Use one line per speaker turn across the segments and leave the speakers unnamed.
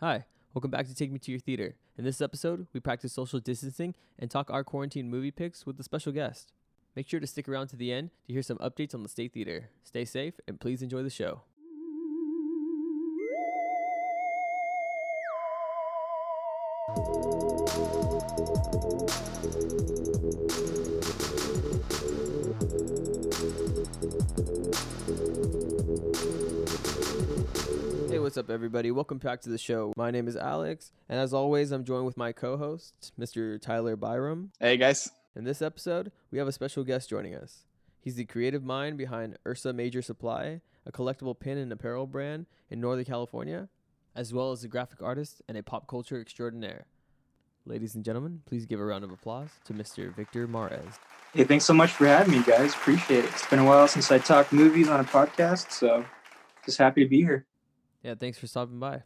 Hi, welcome back to Take Me to Your Theater. In this episode, we practice social distancing and talk our quarantine movie picks with a special guest. Make sure to stick around to the end to hear some updates on the State Theater. Stay safe and please enjoy the show. What's up, everybody? Welcome back to the show. My name is Alex, and as always, I'm joined with my co host, Mr. Tyler Byram.
Hey guys.
In this episode, we have a special guest joining us. He's the creative mind behind Ursa Major Supply, a collectible pin and apparel brand in Northern California, as well as a graphic artist and a pop culture extraordinaire. Ladies and gentlemen, please give a round of applause to Mr. Victor Mares.
Hey, thanks so much for having me, guys. Appreciate it. It's been a while since I talked movies on a podcast, so just happy to be here.
Yeah, thanks for stopping by.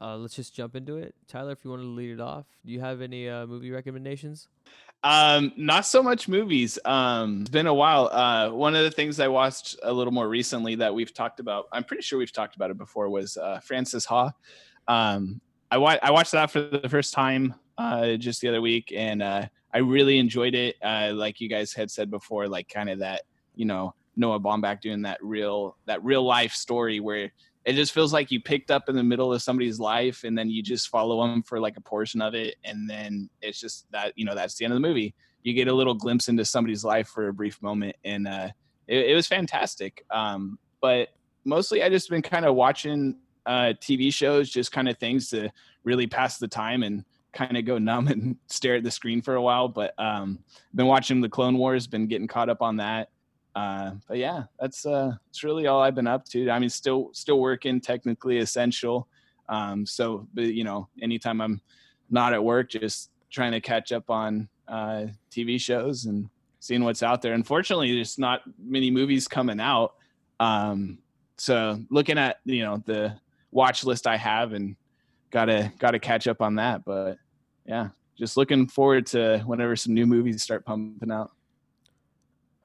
Uh, let's just jump into it. Tyler, if you want to lead it off, do you have any uh, movie recommendations?
Um, not so much movies. Um, it's been a while. Uh, one of the things I watched a little more recently that we've talked about, I'm pretty sure we've talked about it before, was uh, Frances Ha. Um, I, wa- I watched that for the first time uh, just the other week, and uh, I really enjoyed it. Uh, like you guys had said before, like kind of that, you know, Noah Baumbach doing that real that real life story where it just feels like you picked up in the middle of somebody's life and then you just follow them for like a portion of it and then it's just that you know that's the end of the movie. You get a little glimpse into somebody's life for a brief moment and uh it, it was fantastic. Um but mostly i just been kind of watching uh tv shows just kind of things to really pass the time and kind of go numb and stare at the screen for a while but um been watching the clone wars been getting caught up on that uh, but yeah, that's uh, that's really all I've been up to. I mean, still still working, technically essential. Um, so, but you know, anytime I'm not at work, just trying to catch up on uh, TV shows and seeing what's out there. Unfortunately, there's not many movies coming out. Um, so, looking at you know the watch list I have and gotta gotta catch up on that. But yeah, just looking forward to whenever some new movies start pumping out.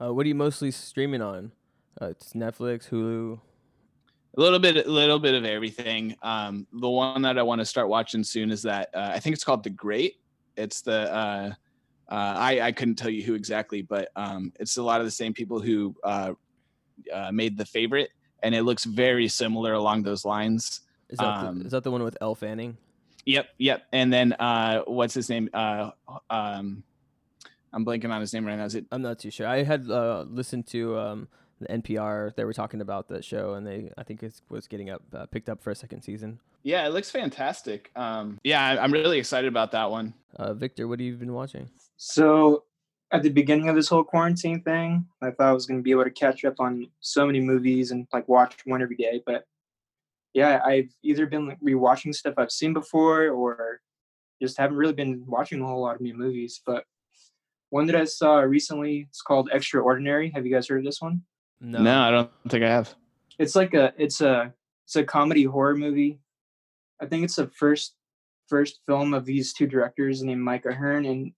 Uh, what are you mostly streaming on? Uh, it's Netflix, Hulu.
A little bit, a little bit of everything. Um, the one that I want to start watching soon is that uh, I think it's called The Great. It's the uh, uh, I I couldn't tell you who exactly, but um, it's a lot of the same people who uh, uh, made The Favorite, and it looks very similar along those lines.
Is that,
Um,
the, is that the one with Elle Fanning?
Yep, yep. And then uh, what's his name? Uh, um, I'm blanking on his name right now. Is it
I'm not too sure. I had uh, listened to um, the NPR. They were talking about that show, and they I think it was getting up uh, picked up for a second season.
Yeah, it looks fantastic. Um, yeah, I- I'm really excited about that one.
Uh, Victor, what have you been watching?
So, at the beginning of this whole quarantine thing, I thought I was going to be able to catch up on so many movies and like watch one every day. But yeah, I've either been like rewatching stuff I've seen before or just haven't really been watching a whole lot of new movies. But one that I saw recently, it's called Extraordinary. Have you guys heard of this one?
No,
no I don't think I have.
it's like a it's a it's a comedy horror movie. I think it's the first first film of these two directors named Mike Ahern and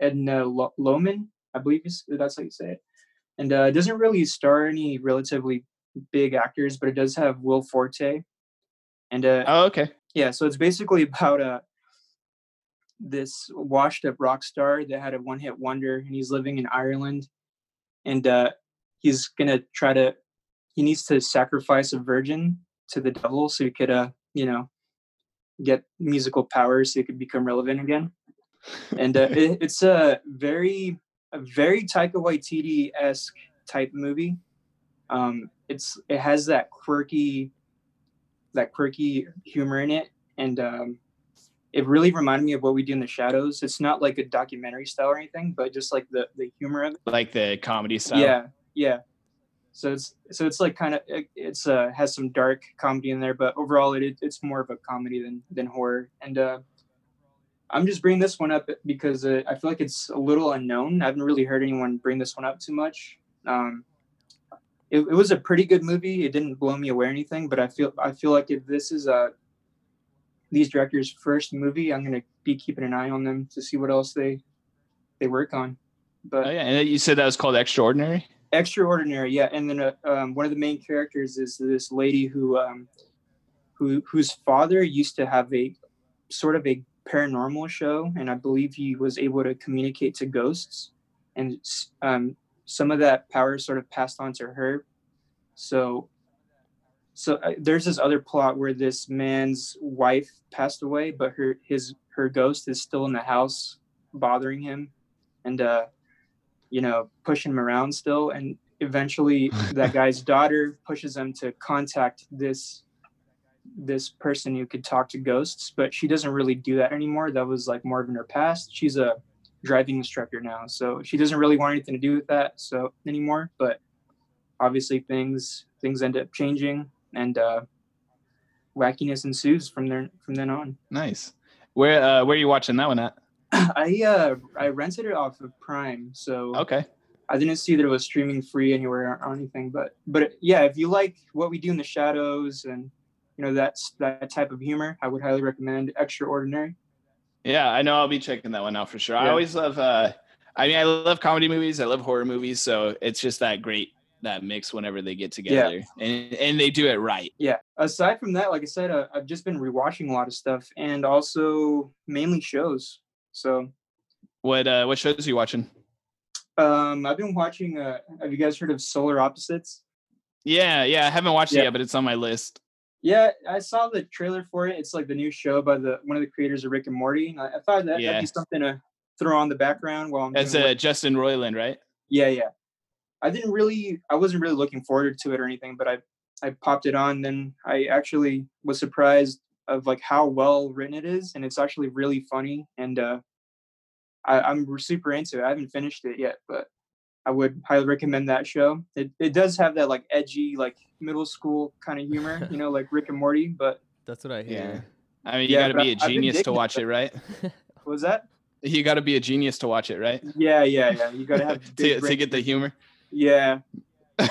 Edna Lo- Lohman, I believe is that's how you say it. And uh, it doesn't really star any relatively big actors, but it does have Will Forte. And uh,
Oh, okay.
yeah, so it's basically about uh this washed up rock star that had a one hit wonder and he's living in Ireland and uh he's gonna try to he needs to sacrifice a virgin to the devil so he could uh you know get musical powers so he could become relevant again. And uh, it, it's a very a very Taika Waititi esque type movie. Um, it's it has that quirky that quirky humor in it, and um, it really reminded me of what we do in the shadows. It's not like a documentary style or anything, but just like the the humor of it.
Like the comedy style.
Yeah, yeah. So it's so it's like kind of it, it's uh has some dark comedy in there, but overall it it's more of a comedy than than horror. And uh, I'm just bringing this one up because uh, I feel like it's a little unknown. I haven't really heard anyone bring this one up too much. Um, it, it was a pretty good movie. It didn't blow me away or anything, but I feel I feel like if this is uh these directors' first movie, I'm gonna be keeping an eye on them to see what else they they work on. But
Oh yeah, and you said that was called Extraordinary.
extraordinary yeah and then uh, um, one of the main characters is this lady who um, who whose father used to have a sort of a paranormal show, and I believe he was able to communicate to ghosts, and um, some of that power sort of passed on to her. So, so uh, there's this other plot where this man's wife passed away, but her his her ghost is still in the house, bothering him, and uh, you know, pushing him around still, and eventually that guy's daughter pushes him to contact this this person who could talk to ghosts, but she doesn't really do that anymore. That was like more of in her past. She's a driving instructor now, so she doesn't really want anything to do with that so anymore. But obviously, things things end up changing, and uh, wackiness ensues from there from then on.
Nice. Where uh, where are you watching that one at?
I uh I rented it off of Prime, so
Okay.
I didn't see that it was streaming free anywhere or anything. But but yeah, if you like what we do in the shadows and you know that's that type of humor, I would highly recommend Extraordinary.
Yeah, I know I'll be checking that one out for sure. I always love uh I mean I love comedy movies, I love horror movies, so it's just that great that mix whenever they get together. yeah. And and they do it right.
Yeah. Aside from that, like I said, uh, I've just been rewatching a lot of stuff and also mainly shows. So
What uh what shows are you watching?
um, I've been watching. Uh, have you guys heard of Solar Opposites?
Yeah, yeah, I haven't watched
Yeah.
it yet, but it's on my list.
Yeah, I saw the trailer for it. It's like the new show by the one of the creators of Rick and Morty. I, I thought that,
Yeah.
that'd be something to throw on the background while I'm.
That's uh
work.
Justin Roiland, right?
Yeah, yeah. I didn't really. I wasn't really looking forward to it or anything, but I I popped it on. Then I actually was surprised of like how well written it is, and it's actually really funny. And uh, I, I'm super into it. I haven't finished it yet, but I would highly recommend that show. It it does have that like edgy, like middle school kind of humor, you know, like Rick and Morty. But
That's what I hear. Yeah.
I mean, you
Yeah,
got to be a
I've been
genius to watch it, right?
what was that?
You got to be a genius to watch it, right?
Yeah, yeah, yeah. You gotta have
to, to get the humor.
Yeah,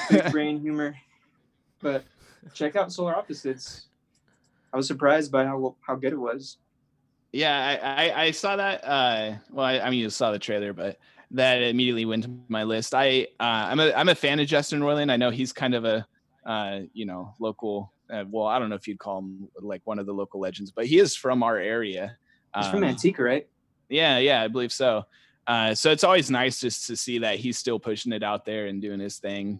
big brain humor. But check out Solar Opposites. I was surprised by how how good it was.
Yeah, I, I, I saw that. Uh, well, I, I mean, you saw the trailer, but that immediately went to my list. I, uh, I'm a, I'm a fan of Justin Roiland. I know he's kind of a, uh, you know, local. Uh, well, I don't know if you'd call him like one of the local legends, but he is from our area.
From
Um,
Manteca, right?
Yeah, yeah, I believe so. Uh, so it's always nice just to see that he's still pushing it out there and doing his thing.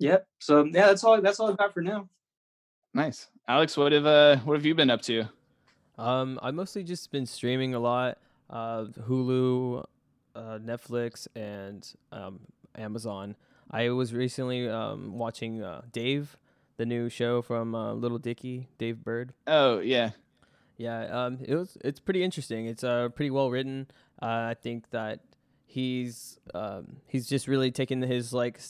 Yep. So yeah, that's all. That's all I've got for now.
Nice, Alex. What have uh, what have you been up to?
Um, I mostly just been streaming a lot. Uh, Hulu, uh, Netflix, and um, Amazon. I was recently um, watching uh, Dave, the new show from uh, Lil Dicky, Dave Burd.
Oh yeah,
Yeah, um, it was it's pretty interesting. It's uh pretty well written. Uh, I think that he's um he's just really taken his like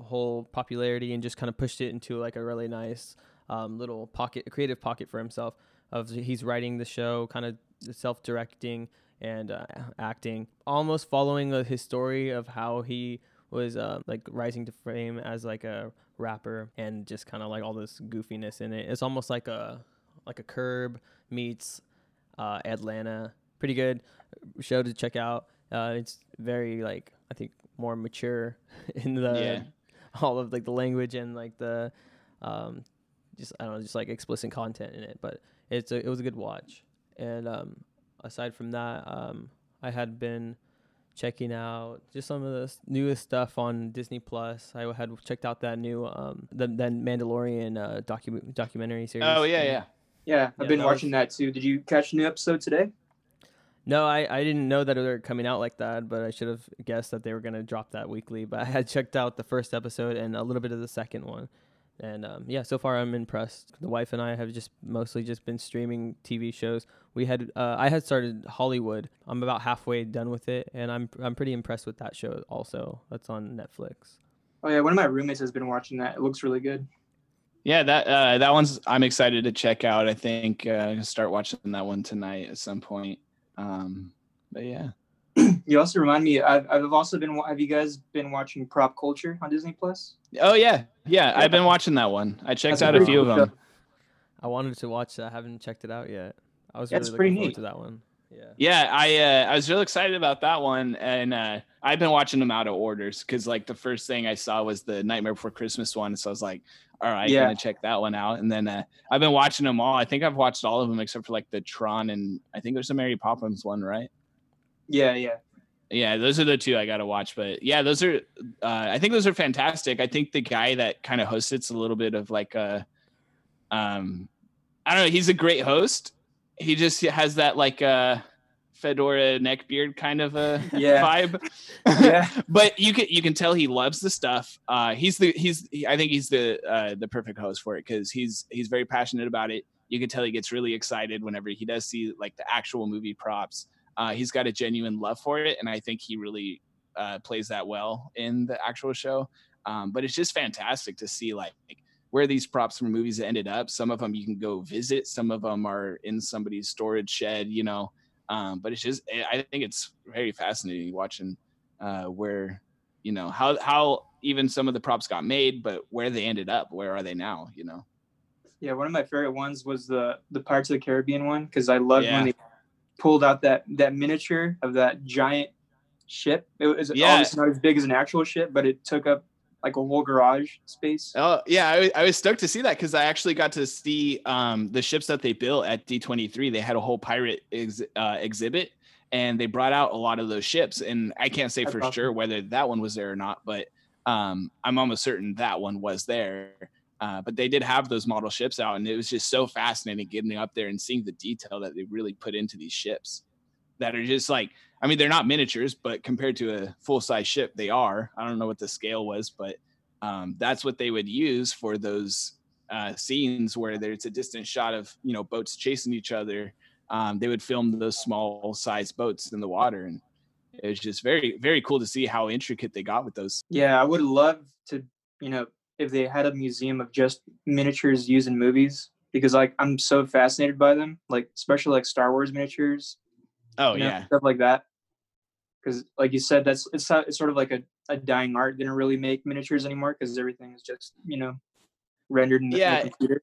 whole popularity and just kind of pushed it into like a really nice um little pocket, creative pocket for himself. Of he's writing the show, kind of self-directing and uh, acting, almost following uh, his story of how he was uh, like rising to fame as like a rapper and just kind of like all this goofiness in it. It's almost like a like a curb meets uh, Atlanta. Pretty good show to check out. Uh, it's very like I think more mature in the
Yeah.
all of like the language and like the um, just I don't know just like explicit content in it. But it's a, it was a good watch. And um, aside from that, um, I had been checking out just some of the newest stuff on Disney Plus. I had checked out that new um the then Mandalorian uh docu- documentary series.
oh yeah,
And-
yeah.
Yeah, I've
Yeah,
been
that
watching that too. Did you catch a new episode today?
No, I, I didn't know that they were coming out like that, but I should have guessed that they were gonna drop that weekly. But I had checked out the first episode and a little bit of the second one, and um, yeah, so far I'm impressed. The wife and I have just mostly just been streaming TV shows. We had uh, I had started Hollywood. I'm about halfway done with it, and I'm I'm pretty impressed with that show. Also, that's on Netflix.
Oh yeah, one of my roommates has been watching that. It looks really good.
Yeah, that uh, that one's I'm excited to check out. I think uh, I'm gonna start watching that one tonight at some point. Um, but yeah,
You also remind me. I've I've also been. Have you guys been watching Prop Culture on Disney Plus?
oh yeah, yeah,
Yeah.
I've been watching that one. I checked
That's
out a
pretty
few of them.
show.
I wanted to watch that. I haven't checked it out yet. I was
Yeah, it's
really
pretty
looking forward
neat.
to that one. Yeah.
Yeah, I uh, I was real excited about that one, and uh, I've been watching them out of orders because like the first thing I saw was the Nightmare Before Christmas one, so I was like, all right,
Yeah.
gonna check that one out. And then uh, I've been watching them all. I think I've watched all of them except for like the Tron and I think there's a Mary Poppins one, right?
Yeah, yeah.
Yeah, those are the two I gotta watch. But yeah, those are uh, I think those are fantastic. I think the guy that kind of hosts it's a little bit of like a um I don't know, he's a great host. He just has that like uh fedora neckbeard kind of a
Yeah.
vibe.
Yeah.
but you can you can tell he loves the stuff. Uh he's the he's he- I think he's the uh the perfect host for it cuz he's he's very passionate about it. You can tell he gets really excited whenever he does see like the actual movie props uh, he's got a genuine love for it, and I think he really uh, plays that well in the actual show. Um, but it's just fantastic to see like where these props from movies ended up. Some of them you can go visit. Some of them are in somebody's storage shed, you know. Um, but it's just I think it's very fascinating watching uh, where you know how how even some of the props got made, but where they ended up. Where are they now? You know.
Yeah, one of my favorite ones was the the Pirates of the Caribbean one because I loved
Yeah.
when they pulled out that that miniature of that giant ship. It was
Yeah.
obviously not as big as an actual ship, but it took up like a whole garage space.
Oh yeah, I, I was stoked to see that because I actually got to see um, the ships that they built at D23. They had a whole pirate ex- uh, exhibit, and they brought out a lot of those ships. And I can't say
That's
for
awesome.
sure whether that one was there or not, but um, I'm almost certain that one was there. Uh, but they did have those model ships out, and it was just so fascinating getting up there and seeing the detail that they really put into these ships that are just like I mean, they're not miniatures, but compared to a full size ship, they are. I don't know what the scale was, but um, that's what they would use for those uh, scenes where there's a distant shot of you know boats chasing each other. Um, they would film those small size boats in the water, and it was just very very cool to see how intricate they got with those.
Yeah, I would love to, you know, if they had a museum of just miniatures used in movies because like I'm so fascinated by them, like especially like Star Wars miniatures,
Oh
you know,
yeah,
stuff like that. Because like you said, that's it's it's sort of like a, a dying art. They don't really make miniatures anymore because everything is just you know rendered in the, in the computer.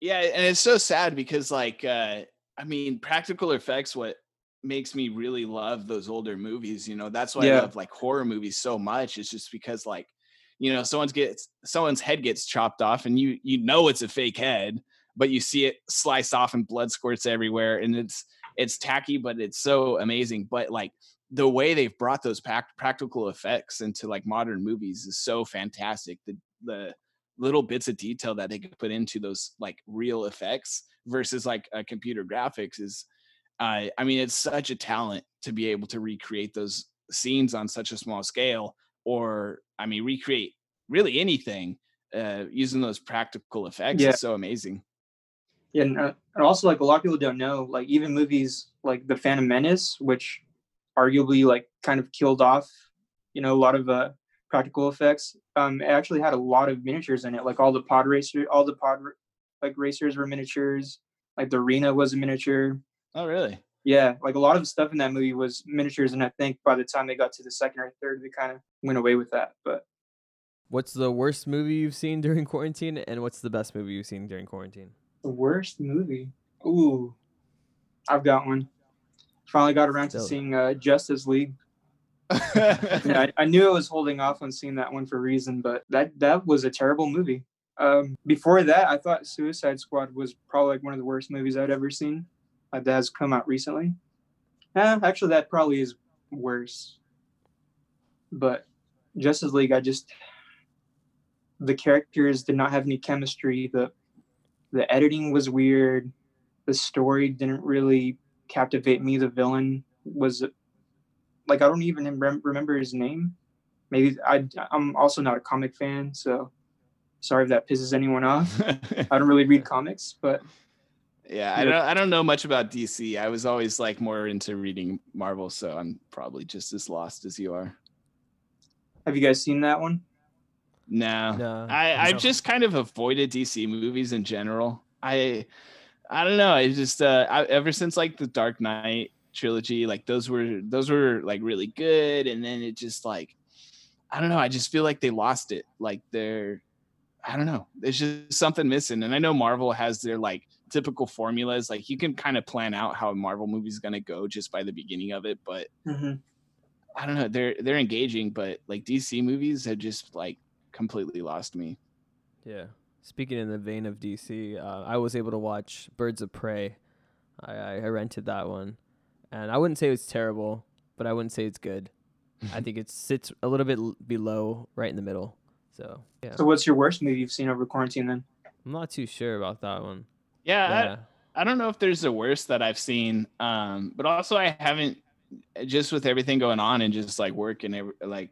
yeah, and it's so sad because like uh, I mean, practical effects what makes me really love those older movies. You know, that's why I love like horror movies so much. It's just because like you know someone's gets someone's head gets chopped off and you you know it's a fake head but you see it sliced off and blood squirts everywhere and it's it's tacky but it's so amazing but like the way they've brought those pac- practical effects into like modern movies is so fantastic the the little bits of detail that they could put into those like real effects versus like a computer graphics is uh, i mean it's such a talent to be able to recreate those scenes on such a small scale or i mean recreate really anything uh, using those practical effects
Yeah.
is so amazing
Yeah, and, uh, and also like a lot of people don't know, like even movies like The Phantom Menace, which arguably like kind of killed off, you know, a lot of uh, practical effects. Um, it actually had a lot of miniatures in it, like all the pod racer, all the pod like racers were miniatures. Like the arena was a miniature.
oh really
Yeah, like a lot of stuff in that movie was miniatures, and I think by the time they got to the second or third, they kind of went away with that. But
What's the worst movie you've seen during quarantine, and what's the best movie you've seen during quarantine?
The worst movie, ooh, I've got one. Finally got around to seeing uh, Justice League. yeah, I, I knew I was holding off on seeing that one for a reason, but that that was a terrible movie. Um, before that, I thought Suicide Squad was probably like one of the worst movies I'd ever seen. Uh, that has come out recently. Eh, actually, that probably is worse. But Justice League, I just the characters did not have any chemistry. the The editing was weird. The story didn't really captivate me. The villain was like I don't even remem- remember his name. Maybe I I'm also not a comic fan, so sorry if that pisses anyone off. I don't really read comics, but
yeah i don't i don't know much about dc i was always like more into reading marvel so i'm probably just as lost as you are
have you guys seen that one?
No
No,
I,
no.
I've just kind of avoided DC movies in general. I I don't know. I just uh I, ever since like the Dark Knight trilogy, like those were those were like really good, and then it just like I don't know. I just feel like they lost it. Like they're I don't know. There's just something missing. And I know Marvel has their like typical formulas. Like you can kind of plan out how a Marvel movie is gonna go just by the beginning of it, but
Mm-hmm.
I don't know. They're they're engaging, but like DC movies have just like completely lost me.
Yeah. Speaking in the vein of DC, uh, I was able to watch Birds of Prey. I, I I rented that one, and I wouldn't say it's terrible, but I wouldn't say it's good. I think it sits a little bit l- below, right in the middle. So yeah,
So what's your worst movie you've seen over quarantine then?
I'm not too sure about that one.
Yeah,
Yeah,
I, I don't know if there's a worst that I've seen, um, but also I haven't just with everything going on and just like work and every, like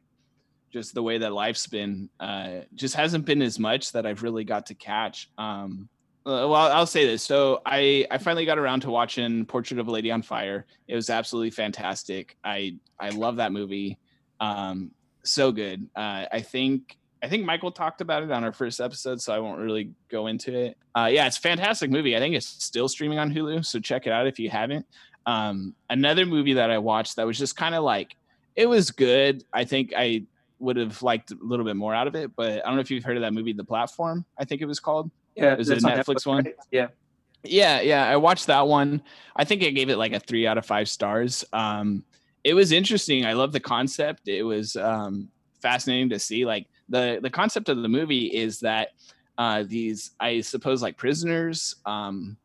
just the way that life's been, uh, just hasn't been as much that I've really got to catch. Um, uh, well, I'll say this. So I I finally got around to watching Portrait of a Lady on Fire. It was absolutely fantastic. I I love that movie. Um, so good. Uh, I think I think Michael talked about it on our first episode, so I won't really go into it. Uh, yeah, it's a fantastic movie. I think it's still streaming on Hulu, so check it out if you haven't. Um, another movie that I watched that was just kind of like it was good. I think I would have liked a little bit more out of it, but I don't know if you've heard of that movie, The Platform. I think it was called.
Yeah,
Is it
that's
a
on
Netflix one?
right? Yeah.
Yeah, yeah, I watched that one. I think I gave it like a three out of five stars. Um, it was interesting. I love the concept. It was um, fascinating to see. Like the the concept of the movie is that uh, these, I suppose, like prisoners, um,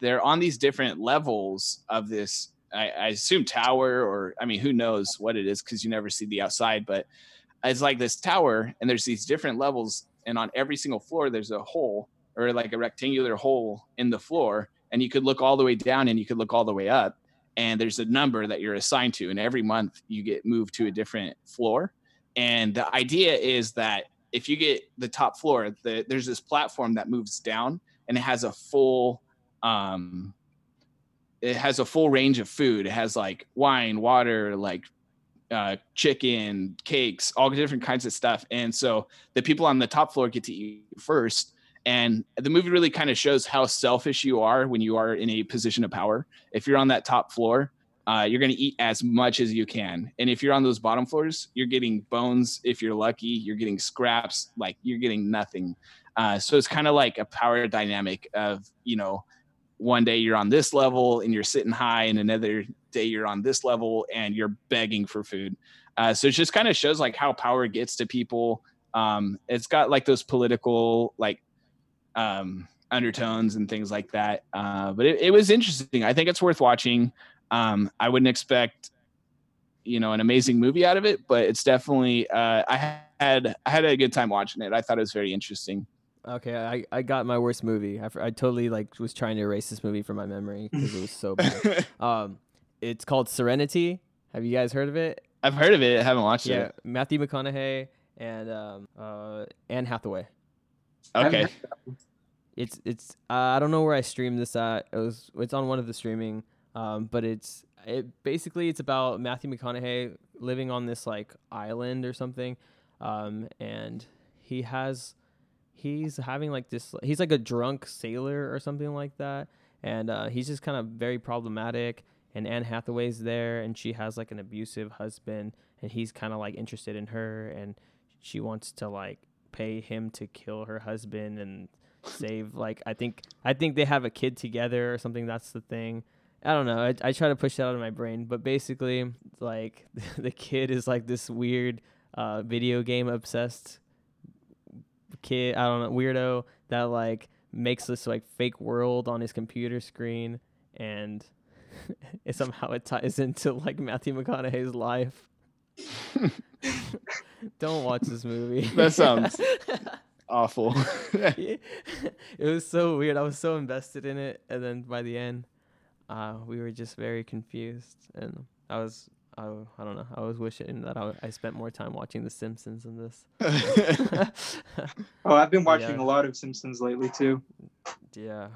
they're on these different levels of this. I assume tower, or I mean, who knows what it is because you never see the outside. But it's like this tower, and there's these different levels, and on every single floor, there's a hole or like a rectangular hole in the floor and you could look all the way down and you could look all the way up and there's a number that you're assigned to and every month you get moved to a different floor and the idea is that if you get the top floor the, there's this platform that moves down and it has a full um it has a full range of food. It has like wine water like uh, chicken cakes all different kinds of stuff and so the people on the top floor get to eat first and the movie really kind of shows how selfish you are when you are in a position of power. If you're on that top floor, uh, you're going to eat as much as you can. And if you're on those bottom floors, you're getting bones. If you're lucky, you're getting scraps. Like you're getting nothing. Uh, so it's kind of like a power dynamic of, you know, one day you're on this level and you're sitting high, and another day you're on this level and you're begging for food. Uh, so it just kind of shows like how power gets to people. Um, it's got like those political, like um, undertones and things like that. Uh, but it, it was interesting. I think it's worth watching. Um, I wouldn't expect, you know, an amazing movie out of it, but it's definitely. Uh, I had I had a good time watching it. I thought it was very interesting.
Okay, I, I got my worst movie. I totally like was trying to erase this movie from my memory because it was so bad. um, it's called Serenity. Have you guys heard of it?
I've heard of it. I haven't watched
Yeah,
it.
Matthew McConaughey and um, uh, Anne Hathaway.
Okay.
heard that one.
It's it's uh, I don't know where I streamed this at. It was it's on one of the streaming, um, but it's it basically it's about Matthew McConaughey living on this like island or something, um, and he has he's having like this he's like a drunk sailor or something like that, and uh, he's just kind of very problematic. And Anne Hathaway's there, and she has like an abusive husband, and he's kind of like interested in her, and she wants to like pay him to kill her husband and save like I think I think they have a kid together or something. That's the thing. I don't know. I, I try to push that out of my brain, but basically, like the kid is like this weird uh, video game obsessed kid. I don't know weirdo that like makes this like fake world on his computer screen, and somehow it ties into like Matthew McConaughey's life. don't watch this movie.
That sounds- Awful.
it was so weird. I was so invested in it, and then by the end, uh, we were just very confused, and I was, I, I don't know. I was wishing that I, I spent more time watching The Simpsons in this.
Oh, I've been watching
Yeah.
a lot of Simpsons lately too.
yeah,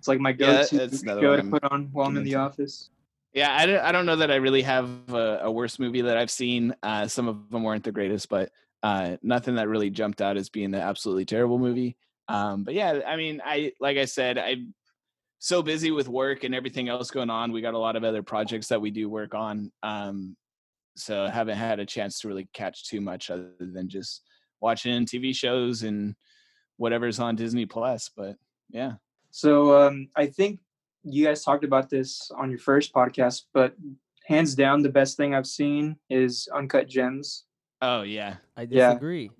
It's like my go-to
another
show to put on while I'm in the office.
Yeah, I don't, I don't know that I really have a, a worse movie that I've seen. Uh, some of them weren't the greatest, but uh, nothing that really jumped out as being an absolutely terrible movie. Um, but yeah, I mean, I like I said, I'm so busy with work and everything else going on. We got a lot of other projects that we do work on, um, so I haven't had a chance to really catch too much other than just watching TV shows and whatever's on Disney Plus. But yeah,
So um, I think you guys talked about this on your first podcast, but hands down, the best thing I've seen is Uncut Gems.
oh yeah,
I
Yeah.
disagree.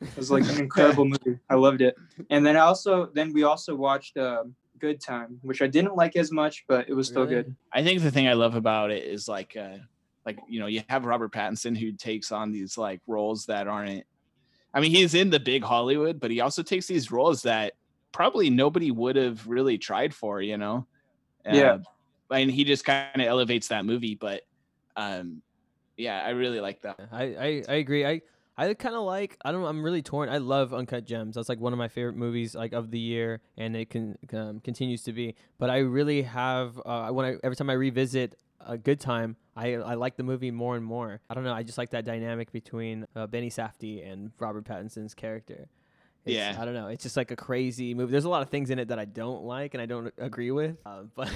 It was like an incredible movie. I loved it. And then I also then we also watched uh, Good Time, which I didn't like as much, but it was still good.
I think the thing I love about it is like, uh, like you know, you have Robert Pattinson who takes on these like roles that aren't. I mean, he's in the big Hollywood, but he also takes these roles that probably nobody would have really tried for. You know.
Yeah.
Uh, and he just kind of elevates that movie, but um, yeah, I really like that.
I, I, I agree. I I kind of like. I don't. know, I'm really torn. I love Uncut Gems. That's like one of my favorite movies like of the year, and it can um, continues to be. But I really have uh, when I every time I revisit a good time, I I like the movie more and more. I don't know. I just like that dynamic between uh, Benny Safdie and Robert Pattinson's character. It's,
Yeah.
I don't know. It's just like a crazy movie. There's a lot of things in it that I don't like and I don't agree with. Uh, but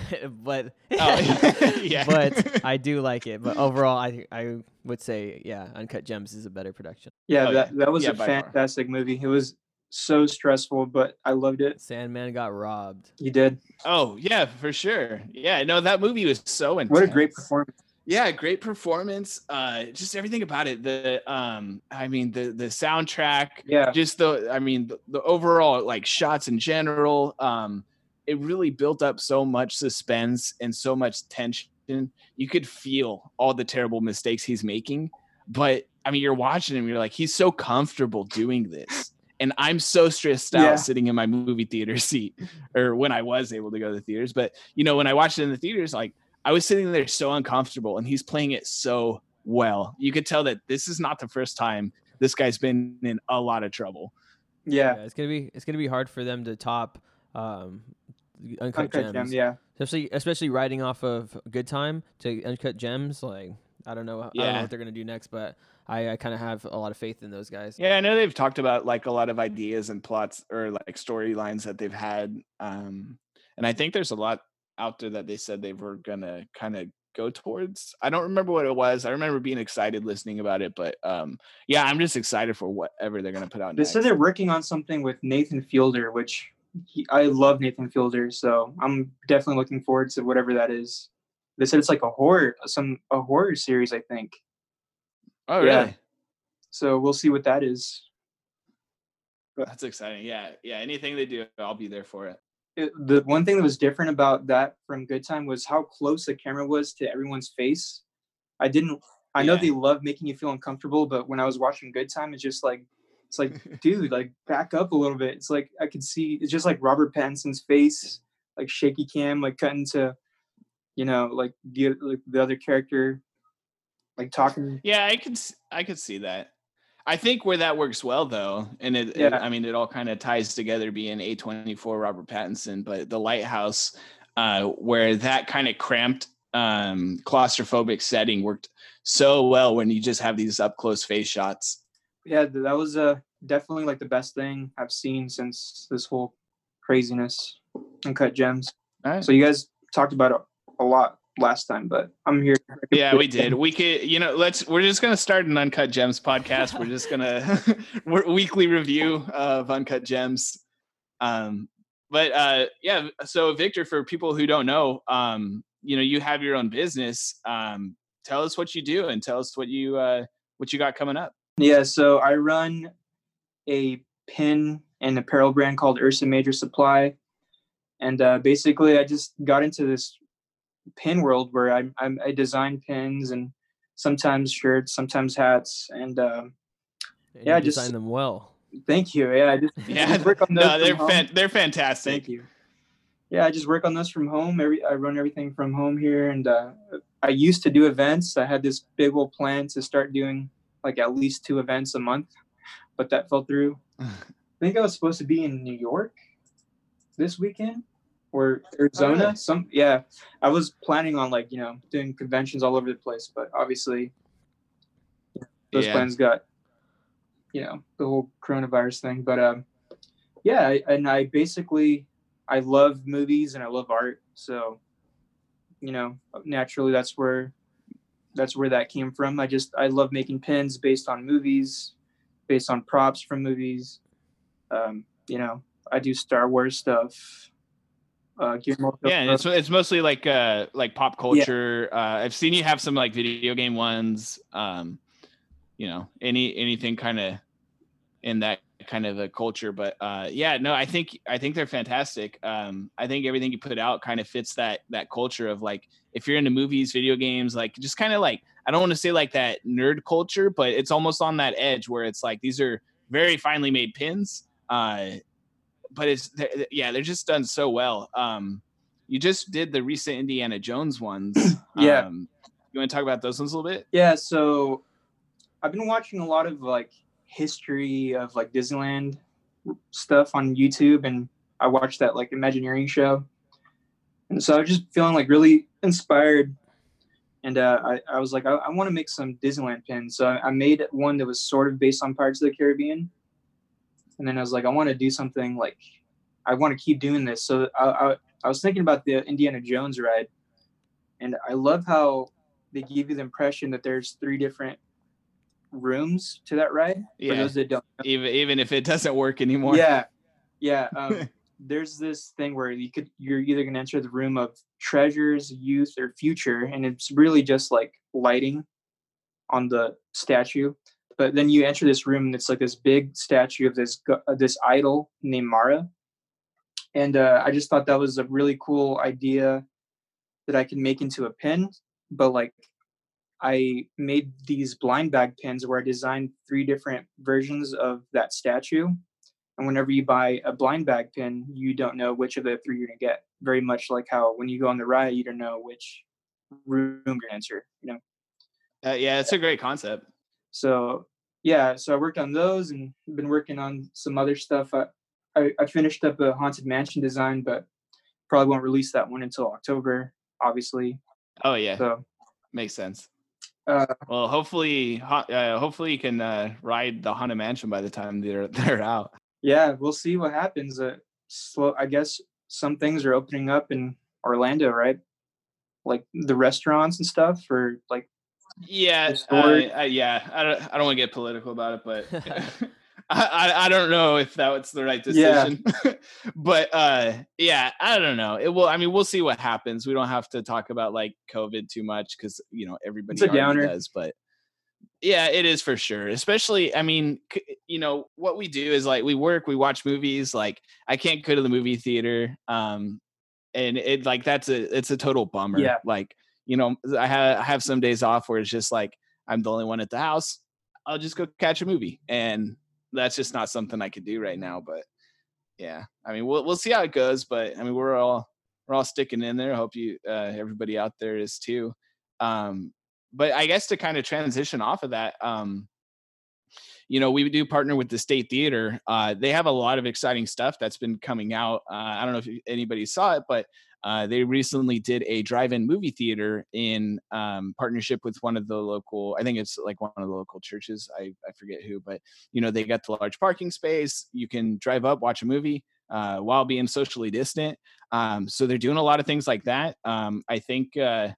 but
Oh, yeah.
but I do like it. But overall, I I would say yeah, Uncut Gems is a better production.
Yeah,
Oh,
that
yeah.
that was
Yeah,
a
by far.
fantastic movie. It was so stressful, but I loved it.
Sandman got robbed.
You did.
Oh yeah, for sure. Yeah, no, that movie was so intense.
What a great performance.
Yeah, great performance. Uh, just everything about it. The um, I mean, the the soundtrack.
Yeah.
Just the, I mean, the, the overall like shots in general. Um, it really built up so much suspense and so much tension. You could feel all the terrible mistakes he's making, but I mean, you're watching him. You're like, he's so comfortable doing this. And I'm so stressed out
Yeah.
sitting in my movie theater seat, or when I was able to go to the theaters. But you know, when I watched it in the theaters, like I was sitting there so uncomfortable, and he's playing it so well. You could tell that this is not the first time this guy's been in a lot of trouble.
Yeah.
it's gonna be it's gonna be hard for them to top um, Uncut,
Uncut
Gems,
Gem, yeah.
especially especially riding off of Good Time to Uncut Gems. Like I don't know, I don't know
Yeah.
what they're gonna do next, but I, I kind of have a lot of faith in those guys.
Yeah, I know they've talked about like a lot of ideas and plots or like storylines that they've had. Um, and I think there's a lot out there that they said they were gonna kind of go towards. I don't remember what it was. I remember being excited listening about it, but um, yeah, I'm just excited for whatever they're gonna put out
They
next.
said they're working on something with Nathan Fielder, which he, I love Nathan Fielder, so I'm definitely looking forward to whatever that is. They said it's like a horror, some a horror series, I think.
oh,
yeah.
really?
So we'll see what that is.
That's exciting. Yeah, yeah. Anything they do, I'll be there for it.
It, the one thing that was different about that from Good Time was how close the camera was to everyone's face. I didn't. I know they love making you feel uncomfortable, but when I was watching Good Time, it's just like it's like, dude, like back up a little bit. It's like I could see. It's just like Robert Pattinson's face, like shaky cam, like cutting to, you know, like the like the other character, like talking.
Yeah, I could I could see that. I think where that works well though, and it, it-
Yeah.
I mean it all kind of ties together being A24 Robert Pattinson, but the lighthouse uh where that kind of cramped um claustrophobic setting worked so well when you just have these up close face shots.
Yeah, that was uh, definitely like the best thing I've seen since this whole craziness Uncut Gems.
Right.
So you guys talked about it a lot last time, but I'm here.
Yeah, we did. We could, you know, let's. We're just gonna start an Uncut Gems podcast. We're just gonna we're weekly review of Uncut Gems. Um, but uh, yeah. So Victor, for people who don't know, um, you know, you have your own business. Um, tell us what you do and tell us what you uh what you got coming up.
Yeah, so I run a pin and apparel brand called Ursa Major Supply, and uh, basically I just got into this pin world where I I'm, I design pins and sometimes shirts, sometimes hats, and um,
And
Yeah,
you
just-
design them well.
thank you. Yeah, I just,
Yeah,
just work on those
no,
from
they're
home.
fan- they're fantastic.
Thank you. Yeah, I just work on this from home. Every I run everything from home here, and uh, I used to do events. I had this big old plan to start doing like at least two events a month, but that fell through. I think I was supposed to be in New York this weekend or Arizona.
really?
Some yeah, I was planning on like you know doing conventions all over the place, but obviously those
Yeah.
plans got you know the whole coronavirus thing. But um, yeah, I, and I basically I love movies and I love art, so you know naturally that's where that's where that came from. I just I love making pins based on movies, based on props from movies. Um, you know, I do Star Wars stuff. Uh,
Yeah, and it's it's mostly like uh like pop culture. Uh, I've seen you have some like video game ones. Um, you know, any anything kind of in that kind of a culture. But uh, yeah, no, I think I think they're fantastic. Um, I think everything you put out kind of fits that that culture of like if you're into movies, video games, like just kind of like I don't want to say like that nerd culture, but it's almost on that edge where it's like these are very finely made pins. Uh, but it's yeah, they're just done so well. Um, you just did the recent Indiana Jones ones.
Yeah.
Um, you want to talk about those ones a little bit?
Yeah, so I've been watching a lot of like history of like Disneyland stuff on YouTube, and I watched that like Imagineering show, and so I was just feeling like really inspired. And uh, I, I was like, I, I want to make some Disneyland pins. So I, I made one that was sort of based on Pirates of the Caribbean. And then I was like, I want to do something like, I want to keep doing this. So I, I, I was thinking about the Indiana Jones ride. And I love how they give you the impression that there's three different rooms to that ride.
Yeah.
Those that don't know.
Even even if it doesn't work anymore.
Yeah. Yeah. Um, there's this thing where you could you're either gonna enter the room of treasures, youth, or future, and it's really just like lighting on the statue. But then you enter this room and it's like this big statue of this this idol named Mara. And uh, I just thought that was a really cool idea that I can make into a pin. But like I made these blind bag pins where I designed three different versions of that statue. And whenever you buy a blind bag pin, you don't know which of the three you're gonna get. Very much like how when you go on the ride, you don't know which room you're gonna enter. You know.
Uh, yeah, it's a great concept.
So yeah, so I worked on those and been working on some other stuff. I, I, I finished up a haunted mansion design, but probably won't release that one until October, obviously.
Oh yeah,
So
makes sense.
uh,
Well, hopefully, ho- uh, hopefully you can uh, ride the Haunted Mansion by the time they're they're out.
yeah, we'll see what happens. Uh, slow, I guess some things are opening up in Orlando, right? Like the restaurants and stuff, or like
Yeah, yeah. I don't I don't want to get political about it, but I, I don't know if that was the right decision. Yeah. but uh, yeah, I don't know. It will. I mean, we'll see what happens. We don't have to talk about like COVID too much because you know everybody
a
already
downer.
does. But yeah, it is for sure. Especially, I mean, you know, what we do is like we work, we watch movies. Like I can't go to the movie theater, um, and it like that's a it's a total bummer.
Yeah.
Like you know, I have I have some days off where it's just like I'm the only one at the house. I'll just go catch a movie, and that's just not something I could do right now. But yeah, I mean, we'll we'll see how it goes. But I mean, we're all we're all sticking in there. I Hope you uh, everybody out there is too. Um, but I guess to kind of transition off of that, um, you know, we do partner with the State Theater. Uh, they have a lot of exciting stuff that's been coming out. Uh, I don't know if anybody saw it, but uh, they recently did a drive-in movie theater in um, partnership with one of the local. I think it's like one of the local churches. I I forget who, but you know, they got the large parking space. You can drive up, watch a movie uh, while being socially distant. Um, so they're doing a lot of things like that. Um, I think. Uh,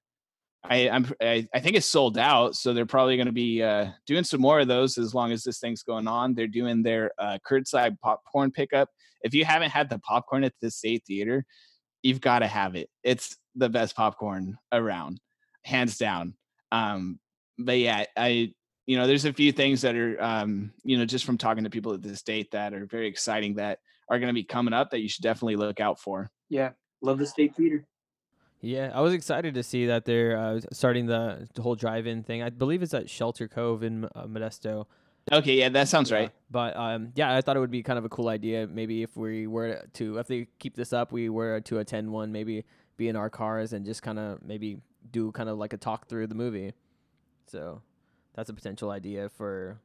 I, I'm I, I think it's sold out, so they're probably going to be uh, doing some more of those as long as this thing's going on. They're doing their uh, curbside popcorn pickup. If you haven't had the popcorn at the State Theater, you've got to have it. It's the best popcorn around, hands down. Um, but yeah, I you know there's a few things that are um, you know just from talking to people at the state that are very exciting that are going to be coming up that you should definitely look out for.
yeah, love the state theater.
Yeah, I was excited to see that they're uh, starting the, the whole drive-in thing. I believe it's at Shelter Cove in uh, Modesto.
Okay, yeah, that sounds
Yeah,
right.
But um, yeah, I thought it would be kind of a cool idea. Maybe if we were to, if they keep this up, we were to attend one. Maybe be in our cars and just kind of maybe do kind of like a talk through the movie. So that's a potential idea for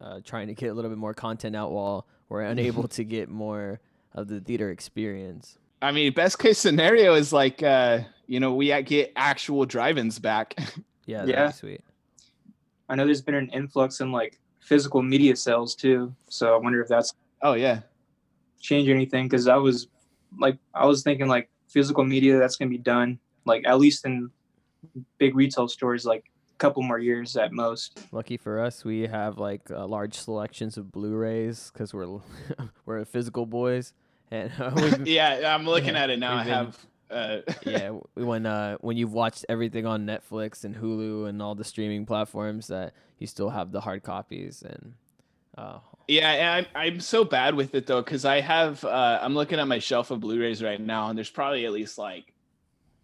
uh, trying to get a little bit more content out while we're unable to get more of the theater experience.
I mean, best case scenario is like uh, you know we a- get actual drive-ins back.
Yeah, that'd
Yeah.
be sweet.
I know there's been an influx in like physical media sales too. So I wonder if that's
oh yeah,
change anything because I was like I was thinking like physical media that's gonna be done like at least in big retail stores like a couple more years at most.
Lucky for us, we have like uh, large selections of Blu-rays because we're we're physical boys, and uh,
yeah. I'm looking
Yeah,
at it now. I
we've been-
have. Uh,
yeah, when uh when you've watched everything on Netflix and Hulu and all the streaming platforms, that you still have the hard copies, and Oh,
Yeah, and I'm I'm so bad with it though because I have uh, I'm looking at my shelf of Blu-rays right now, and there's probably at least like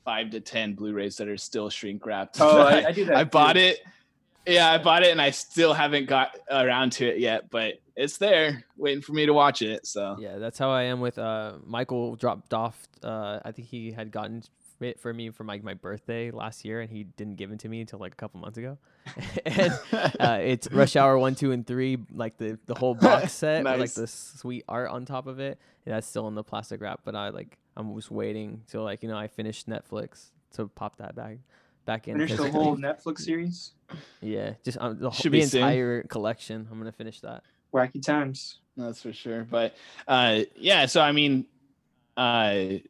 five to ten Blu-rays that are still shrink wrapped.
Oh, I, I do that.
I bought it. Yeah, I bought it, and I still haven't got around to it yet, but it's there, waiting for me to watch it. So
yeah, that's how I am with uh Michael dropped off. Uh, I think he had gotten it for me for like my birthday last year, and he didn't give it to me until like a couple months ago. and uh, it's Rush Hour one, two, and three, like the the whole box set with like the sweet art on top of it. And that's still in the plastic wrap, but I like I'm just waiting till like you know I finish Netflix to pop that back back in.
Finish the whole Netflix series.
yeah, just um, the,
Should
the
be soon.
entire collection. I'm gonna finish that.
Wacky times.
that's for sure. But uh, yeah, so I mean, uh,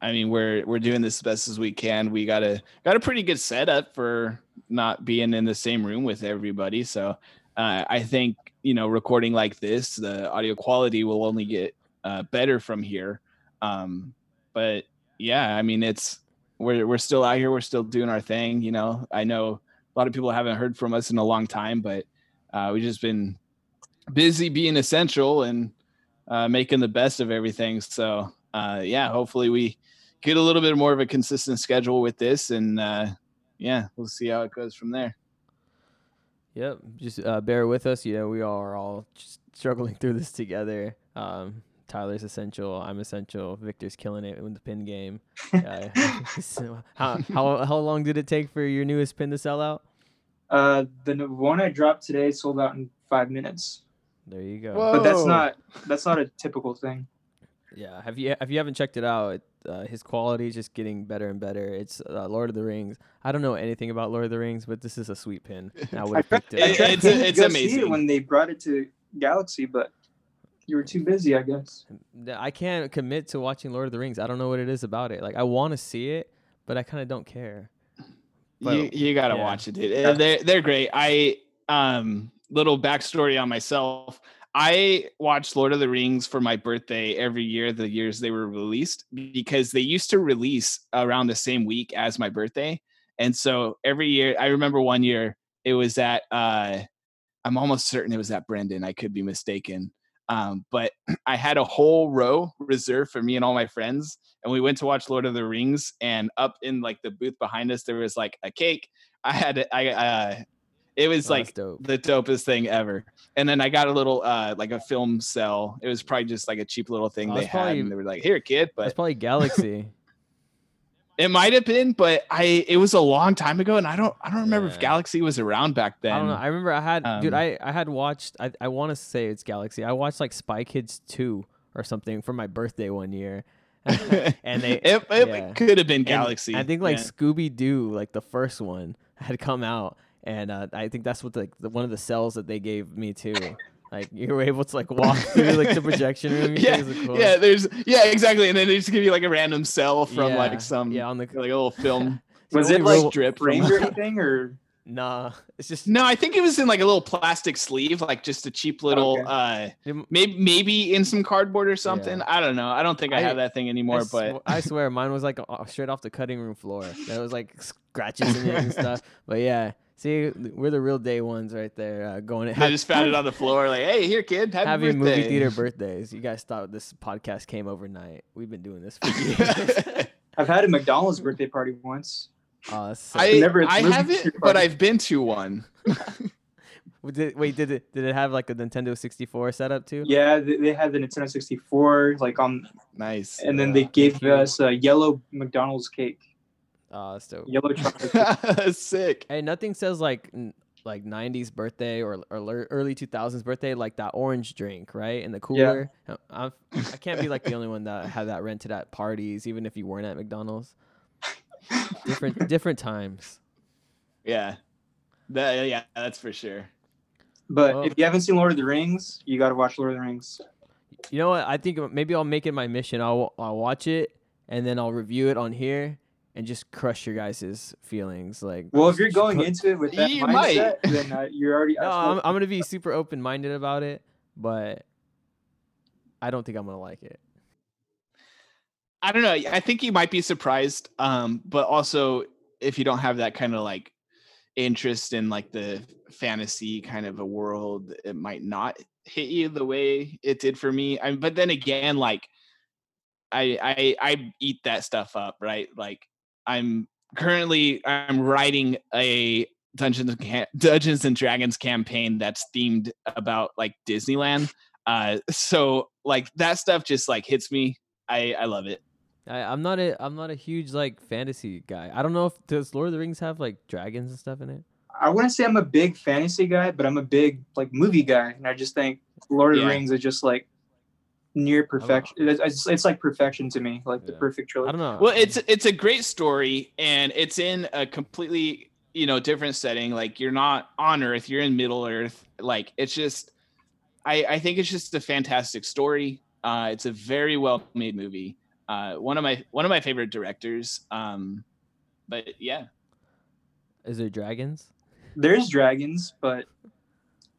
I mean, we're we're doing this as best as we can. We got a got a pretty good setup for not being in the same room with everybody. So uh, I think you know, recording like this, the audio quality will only get uh, better from here. Um, but yeah, I mean, it's we're we're still out here. We're still doing our thing. You know, I know a lot of people haven't heard from us in a long time, but uh, we've just been busy being essential and uh, making the best of everything. So uh, yeah, hopefully we get a little bit more of a consistent schedule with this, and uh, yeah, we'll see how it goes from there.
Yep, just uh, bear with us. You know, we are all just struggling through this together. Um, Tyler's essential. I'm essential. Victor's killing it with the pin game. Uh, so how how how long did it take for your newest pin to sell out?
Uh, the one I dropped today sold out in five minutes,
There you go.
Whoa.
but that's not that's not a typical thing.
Yeah, have you if you haven't checked it out, uh, his quality is just getting better and better. It's uh, Lord of the Rings. I don't know anything about Lord of the Rings, but this is a sweet pin. I would have
tried-
picked
I
it.
It- it's-
to
it's
go see it when they brought it to Galaxy, but you were too busy, I guess.
I can't commit to watching Lord of the Rings. I don't know what it is about it. Like I want to see it, but I kind of don't care. But-
you you gotta
yeah.
watch it, dude. They're they're great. I um little backstory on myself. I watched Lord of the Rings for my birthday every year, the years they were released, because they used to release around the same week as my birthday. And so every year, I remember one year it was at uh I'm almost certain it was at Brenden. I could be mistaken. Um, but I had a whole row reserved for me and all my friends, and we went to watch Lord of the Rings. And up in like the booth behind us, there was like a cake. I had it- I uh, it was
Oh,
like
dope.
the dopest thing ever. And then I got a little uh like a film cell. It was probably just like a cheap little thing
Oh,
they had,
probably-
and they were like, "Here, kid." But
probably Galaxy.
It might have been, but I it was a long time ago, and I don't I don't remember if Galaxy was around back then.
I don't know. I remember I had, dude.
um,
I I had watched. I I want to say it's Galaxy. I watched like Spy Kids two or something for my birthday one year, and they
it, it
yeah.
could have been
and
Galaxy.
I think like
yeah.
Scooby Doo, like the first one, had come out, and uh, I think that's what like the, one of the cells that they gave me too. Like you were able to like walk through like the projection room.
yeah,
cool.
yeah. There's yeah, exactly. And then they just give you like a random cell from
Yeah,
like some
yeah on the
like a little film.
the
Was it
only
like
real-
strip from-
or anything, or
nah? It's just
No, I think it was in like a little plastic sleeve, like just a cheap little
Okay.
uh maybe maybe in some cardboard or something.
Yeah.
I don't know. I don't think I,
I-
have that thing
I,
anymore,
sw-
but
I swear mine was like straight off the cutting room floor. There was like scratches in it and stuff. But yeah, see, we're the real day ones right there. Uh, going
I just found it on the floor, like, hey, here, kid, happy
having
birthday.
movie theater birthdays. You guys thought this podcast came overnight. We've been doing this for years.
I've had a McDonald's birthday party once.
That's sick.
I,
Never
I haven't, but. I've been to one.
Did, wait, did it did it have like a Nintendo 64 setup too?
Yeah, they, they had the Nintendo 64, like on,
Nice.
and then they gave us a yellow McDonald's cake,
Oh, that's dope.
yellow chocolate. cake.
Sick.
Hey, nothing says like like 90s birthday or, or early 2000s birthday like that orange drink, right? In the cooler. Uh, I'm, I can't be like the only one that had that rented at parties, even if you weren't at McDonald's. Different different times.
Yeah. That, yeah, that's for sure.
But
Well-
if you haven't seen Lord of the Rings, you got to watch Lord of the Rings.
You know what? I think maybe I'll make it my mission. I'll I'll watch it and then I'll review it on here and just crush your guys' feelings. Like,
Well, if you're going
put-
into it with that
You
mindset, then uh, you're already.
no, I'm, I'm gonna be super open minded about it, but I don't think I'm gonna like it.
I don't know. I think you might be surprised. Um, but also if you don't have that kind of like interest in like the fantasy kind of a world, it might not hit you the way it did for me. I, but then again, like I I I eat that stuff up, right? Like I'm currently I'm writing a Dungeons and Dungeons and Dragons campaign that's themed about like Disneyland. Uh, so like that stuff just like hits me. I I love it.
I, I'm not a I'm not a huge like fantasy guy. I don't know if does Lord of the Rings have like dragons and stuff in it.
I wouldn't say I'm a big fantasy guy, but I'm a big like movie guy, and I just think Lord of the Rings is just like near perfection. It's, it's, it's like perfection to me, like the
Yeah.
perfect
I
trilogy.
don't know.
Well, it's it's a great story, and it's in a completely you know different setting. Like you're not on Earth, you're in Middle Earth. Like it's just, I I think it's just a fantastic story. Uh, it's a very well made movie. Uh, one of my one of my favorite directors. Um, but yeah,
Is there dragons?
There's dragons, but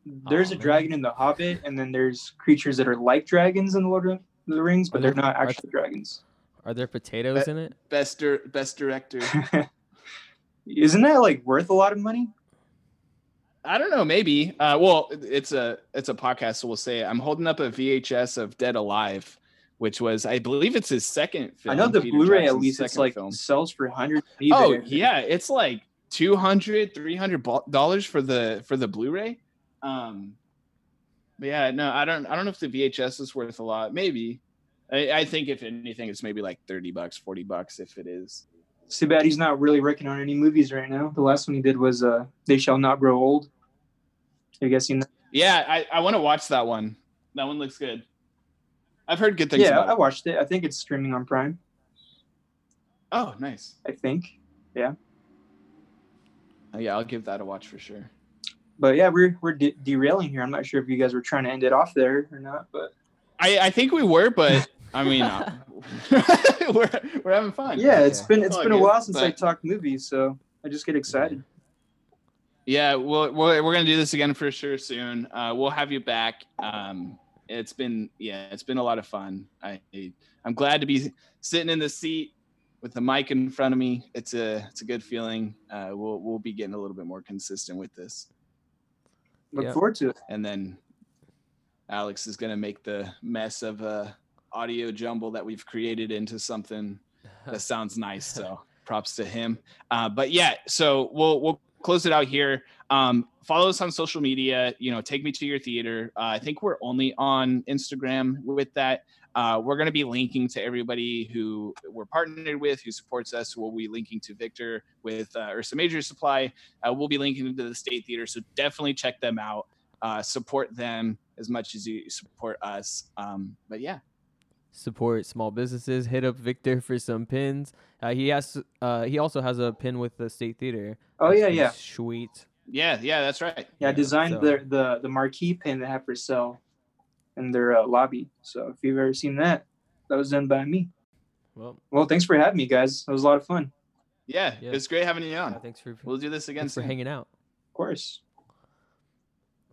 there's
Aw,
a
man.
dragon in The Hobbit, and then there's creatures that are like dragons in the Lord of the Rings, but
Are
they're
there-
not
are-
dragons.
Are there potatoes
That-
in it?
best dir- best director.
Isn't that like worth a lot of money?
I don't know, maybe. Uh, well, it's a it's a podcast, so we'll say it. I'm holding up a VHS of Dead Alive, which was I believe it's his second film.
I know the
Peter
Blu-ray at least it's like
film.
sells for hundreds. on
Oh
eBay, I think.
yeah, it's like 200 300 dollars for the for the Blu-ray. Um but yeah, no, I don't I don't know if the VHS is worth a lot. Maybe. I, I think if anything it's maybe like 30 bucks, 40 bucks if it is.
It's too bad he's not really working on any movies right now. The last one he did was uh They Shall Not Grow Old. I guess you know.
Yeah, I, I want to watch that one. That one looks good. I've heard good things
Yeah, I watched it. I think it's streaming on Prime.
Oh, nice.
I think.
Oh, yeah, I'll give that a watch for sure.
But yeah, we're we're de- derailing here. I'm not sure if you guys were trying to end it off there or not, but
I, I think we were, but I mean, uh, we're we're having fun.
yeah, it's
Okay.
been it's
All
been a while since I talked movies, so I just get excited.
Yeah, well, we're, we're gonna do this again for sure soon. Uh, we'll have you back. Um, it's been yeah, it's been a lot of fun. I I'm glad to be sitting in the seat with the mic in front of me. It's a it's a good feeling. Uh, we'll we'll be getting a little bit more consistent with this,
Look
Yeah.
forward to it.
and then Alex is gonna make the mess of uh, audio jumble that we've created into something that sounds nice. So props to him. Uh, but yeah, so we'll we'll close it out here. Um, follow us on social media. You know, take me to your theater. Uh, I think we're only on Instagram with that. Uh, we're going to be linking to everybody who we're partnered with, who supports us. We'll be linking to Victor with uh, Ursa Major Supply. Uh, we'll be linking to the State Theater, so definitely check them out. Uh, support them as much as you support us. Um, but yeah,
Support small businesses. Hit up Victor for some pins. Uh, he has. Uh, he also has a pin with the State Theater.
Oh
That's
yeah, yeah,
Sweet.
yeah, yeah, that's right.
yeah. I designed
so-
the the the marquee pin they have for sale in their uh, lobby. So if you've ever seen that, that was done by me.
Well,
Well, thanks for having me, guys. It was a lot of fun.
Yeah,
Yeah.
it's great having you on.
uh, thanks for
We'll do this again
thanks for hanging out.
Of course.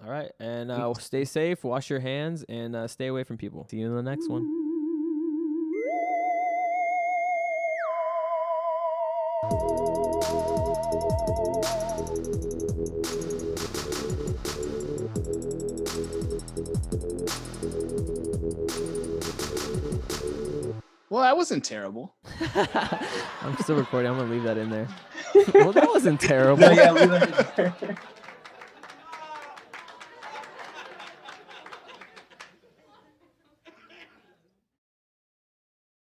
All right, and uh, stay safe, wash your hands, and uh, stay away from people. See you in the next one.
Well, that wasn't terrible.
I'm still recording. I'm gonna leave that in there. well, that wasn't terrible.
No, yeah,